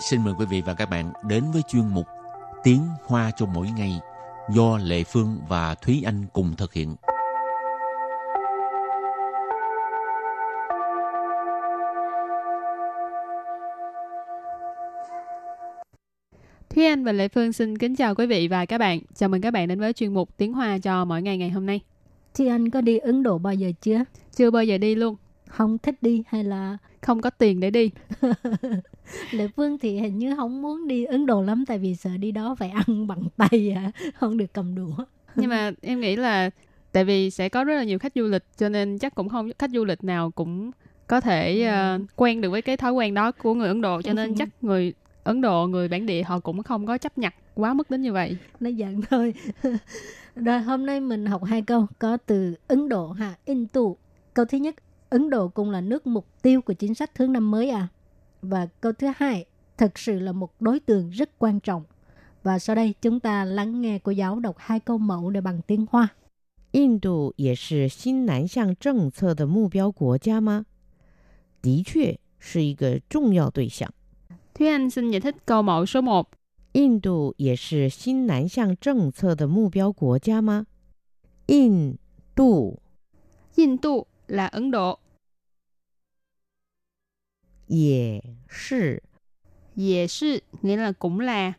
xin mời quý vị và các bạn đến với chuyên mục Tiếng Hoa cho mỗi ngày do Lệ Phương và Thúy Anh cùng thực hiện. Thúy Anh và Lệ Phương xin kính chào quý vị và các bạn. Chào mừng các bạn đến với chuyên mục Tiếng Hoa cho mỗi ngày ngày hôm nay. Thúy Anh có đi Ấn Độ bao giờ chưa? Chưa bao giờ đi luôn. Không thích đi hay là Không có tiền để đi. Lệ Phương thì hình như không muốn đi Ấn Độ lắm tại vì sợ đi đó phải ăn bằng tay à, không được cầm đũa. Nhưng mà em nghĩ là tại vì sẽ có rất là nhiều khách du lịch cho nên chắc cũng không khách du lịch nào cũng có thể uh, quen được với cái thói quen đó của người Ấn Độ cho nên chắc người Ấn Độ người bản địa họ cũng không có chấp nhặt quá mức đến như vậy. Nói giận thôi. Rồi hôm nay mình học hai câu có từ Ấn Độ ha, Intu. Câu thứ nhất, Ấn Độ cũng là nước mục tiêu của chính sách hướng năm mới à. Và câu thứ hai, thật sự là một đối tượng rất quan trọng. Và sau đây chúng ta lắng nghe cô giáo đọc hai câu mẫu để bằng tiếng Hoa. 印度也是新南向政策的目标国家吗？的确是一个重要对象。 Thúy Anh xin giải thích câu mẫu số 1. 印度也是新南向政策的目标国家吗？印度 印度 là Ấn Độ, 也是 Dệ sư nghĩa là cũng là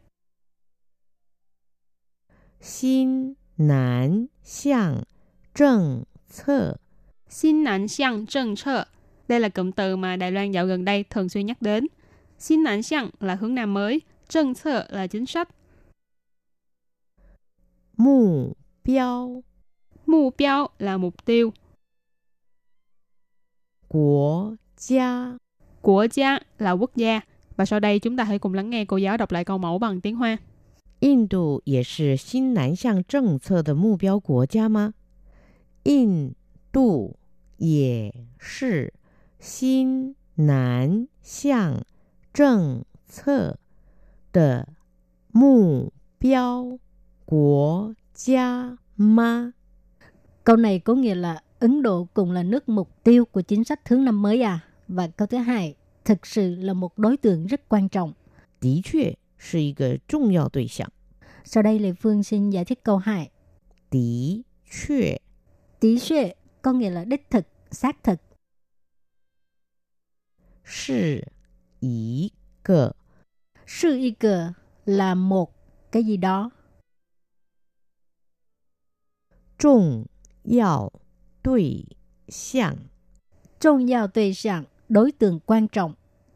新南向政策 Xin nản xiang trân trơ. Đây là cụm từ mà Đài Loan dạo gần đây thường xuyên nhắc đến. Xin nản xiang là hướng Nam mới, trân trơ là chính sách, 目标 mục tiêu là mục tiêu, 国家 quốc gia là quốc gia. Và sau đây chúng ta hãy cùng lắng nghe cô giáo đọc lại câu mẫu bằng tiếng Hoa. 印度也是新南向政策的目标国家吗？印度也是新南向政策的目标国家吗？ Câu này có nghĩa là Ấn Độ cũng là nước mục tiêu của chính sách hướng năm mới à. Và câu thứ hai, thực sự là một đối tượng rất quan trọng. 的确是一个重要对象。 Sau đây Lê Phương xin giải thích câu 2. 的确 Tí xuệ có nghĩa là đích thực, xác thực. 是一个 Sư y cờ là một cái gì đó. 重要 对象。 Trong giao đối象, đối tượng quan trọng.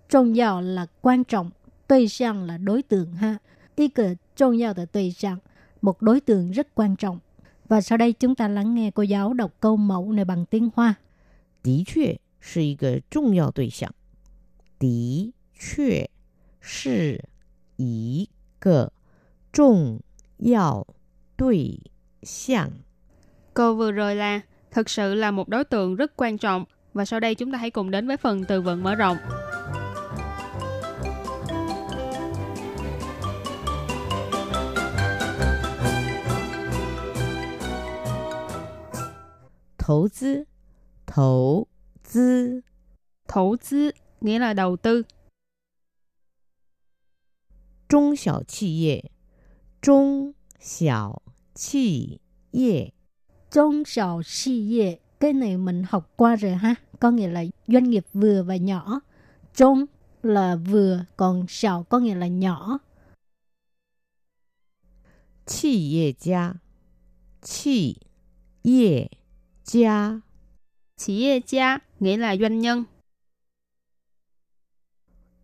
Trong giao là quan trọng, đối象là đối tượng ha. Y cờ trong giao là đối象, một đối tượng rất quan trọng. Và sau đây chúng ta lắng nghe cô giáo đọc câu mẫu này bằng tiếng Hoa. 的确是一个重要对象。的确是一个重要对象。 Câu vừa rồi là thực sự là một đối tượng rất quan trọng. Và sau đây chúng ta hãy cùng đến với phần từ vựng mở rộng. 投资，投资， Thủ tư nghĩa là đầu tư. 中小企业，中小企业， trong sầu si nghiệp cái này mình học qua rồi ha, có nghĩa là doanh nghiệp vừa và nhỏ. Trong là vừa, còn sầu có nghĩa là nhỏ. Chi ye gia, chi ye gia. Chi ye gia nghĩa là doanh nhân.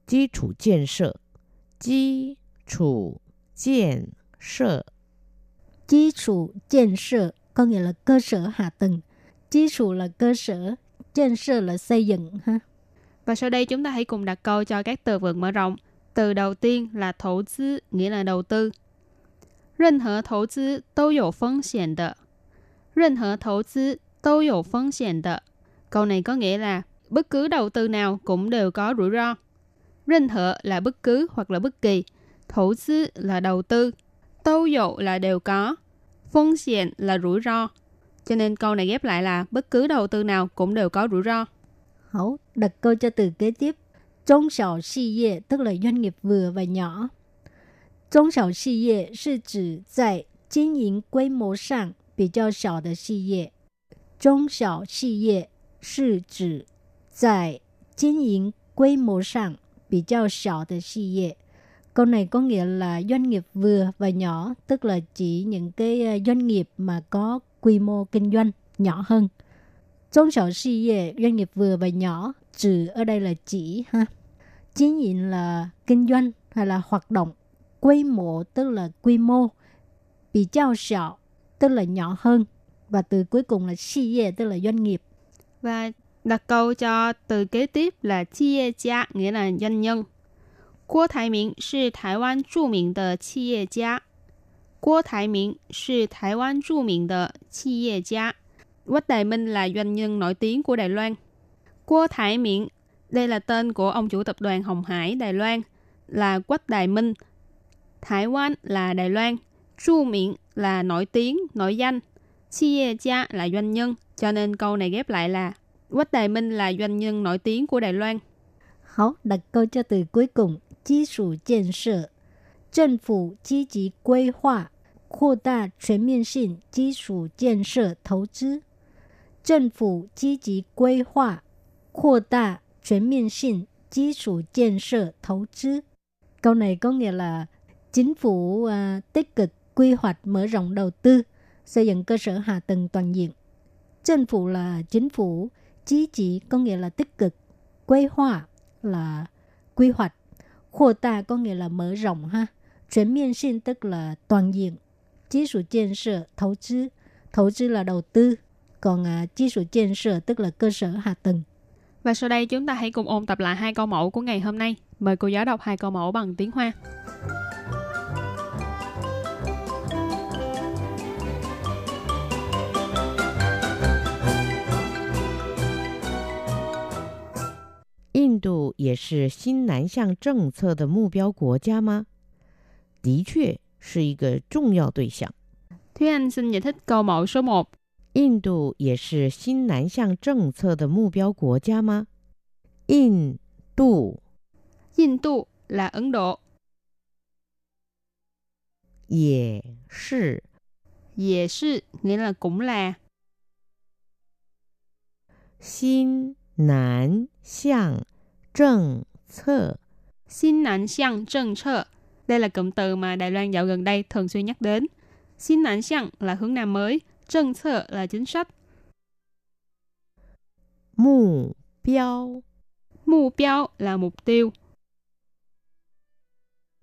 Chí chủ kiến sở, chí chủ kiến sở. Chí chủ kiến sở có nghĩa là cơ sở hạ tầng. Chí trụ là cơ sở,建设là xây dựng ha. Và sau đây chúng ta hãy cùng đặt câu cho các từ vựng mở rộng. Từ đầu tiên là投资 nghĩa là đầu tư. 任何投资都有风险的。任何投资都有风险的。Câu này có nghĩa là bất cứ đầu tư nào cũng đều có rủi ro. 任何 là bất cứ hoặc là bất kỳ. Thủ tư là đầu tư. Tâu dụ là đều có. Phong xiển là rủi ro. Cho nên câu này ghép lại là bất cứ đầu tư nào cũng đều có rủi ro. Hảo, đặt câu cho từ kế tiếp. Trung小企业 tức là doanh nghiệp vừa và nhỏ. Trung 小企业是指在经营规模上比较小的企业。中小企业是指在经营规模上比较小的企业。 Câu này có nghĩa là doanh nghiệp vừa và nhỏ, tức là chỉ những cái ờ, doanh nghiệp mà có quy mô kinh doanh nhỏ hơn. Trong sở sự doanh nghiệp vừa và nhỏ, trừ ở đây là chỉ ha. Chỉ nhìn là kinh doanh hay là hoạt động. Quy mô tức là quy mô. Bị trao sọ tức là nhỏ hơn. Và từ cuối cùng là sự tức là doanh nghiệp. Và đặt câu cho từ kế tiếp là chia gia nghĩa là doanh nhân. 郭台铭是台湾着名的企业家。郭台铭是台湾着名的企业家。Quách Đại Minh là doanh nhân nổi tiếng của Đài Loan.郭Thái Miễn, đây là tên của ông chủ tập đoàn Hồng Hải Đài Loan, là Quách Đại Minh. Thái Quan là Đài Loan. Chu Miễn là nổi tiếng, nổi danh. Chi Ye Gia là doanh nhân, cho nên câu này ghép lại là Quách Đại Minh là doanh nhân nổi tiếng của Đài Loan. Hảo, đặt câu cho từ cuối cùng. Chí础建设政府积极规划扩大全面性基础建设投资。政府积极规划扩大全面性基础建设投资. Câu này có nghĩa là chính phủ uh, tích cực quy hoạch mở rộng đầu tư, xây dựng cơ sở hạ tầng toàn diện. Chính phủ là chính phủ, chí chỉ có nghĩa là tích cực, quy hoạch là quy hoạch, Khô ta có nghĩa là mở rộng ha. Chuyển miên sinh tức là toàn diện. Chí số建设,投资.投资là đầu tư. Còn à, chí số建设tức là cơ sở hạ tầng. Và sau đây chúng ta hãy cùng ôn tập lại hai câu mẫu của ngày hôm nay. Mời cô giáo đọc hai câu mẫu bằng tiếng Hoa. 印度也是新南向政策的目标国家吗？的确是一个重要对象。 Thúy Anh xin giải thích câu mẫu số 1. 印度也是新南向政策的目标国家吗？印度 印度 là Ấn Độ, 也是 Dệ sư nghĩa là cũng là 新 南向政策 Xin nạnh xiang trân trơ. Đây là cụm từ mà Đài Loan dạo gần đây thường xuyên nhắc đến. Xin nạnh xiang là hướng Nam mới, trân trơ là chính sách, 目标 mục tiêu là mục tiêu,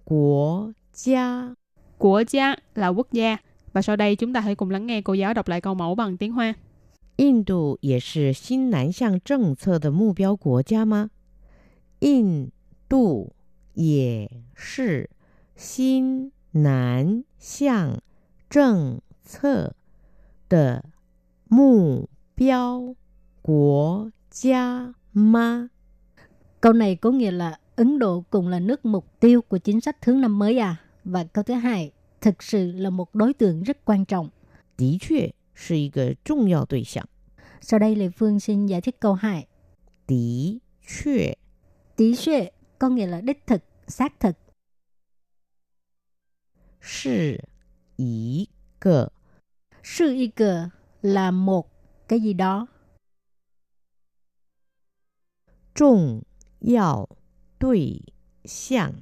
国家 quốc gia là quốc gia. Và sau đây chúng ta hãy cùng lắng nghe cô giáo đọc lại câu mẫu bằng tiếng Hoa. 印度也是新南向政策的目标国家吗？印度也是新南向政策的目标国家吗？ Câu này có nghĩa là Ấn Độ cũng là nước mục tiêu của chính sách hướng năm mới à? Và câu thứ hai, thực sự là một đối tượng rất quan trọng. 的确 是一个重要对象。 Sau đây Lê Phương xin giải thích câu 2. 的确 Tí xuệ có nghĩa là đích thực, xác thực. 是一个 Sư y cờ là một cái gì đó. 重要对象。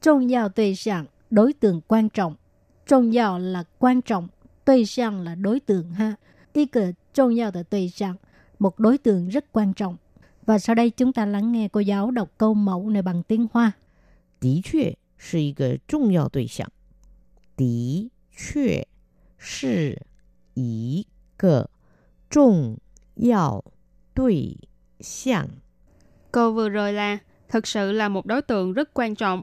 Trong giao đối象, đối tượng quan trọng. Trong giao là quan trọng, đối象là đối tượng ha. Y cờ trong giao là đối象, một đối tượng rất quan trọng. Và sau đây chúng ta lắng nghe cô giáo đọc câu mẫu này bằng tiếng Hoa. 的确是一个重要对象。的确是一个重要对象。 Câu vừa rồi là thực sự là một đối tượng rất quan trọng.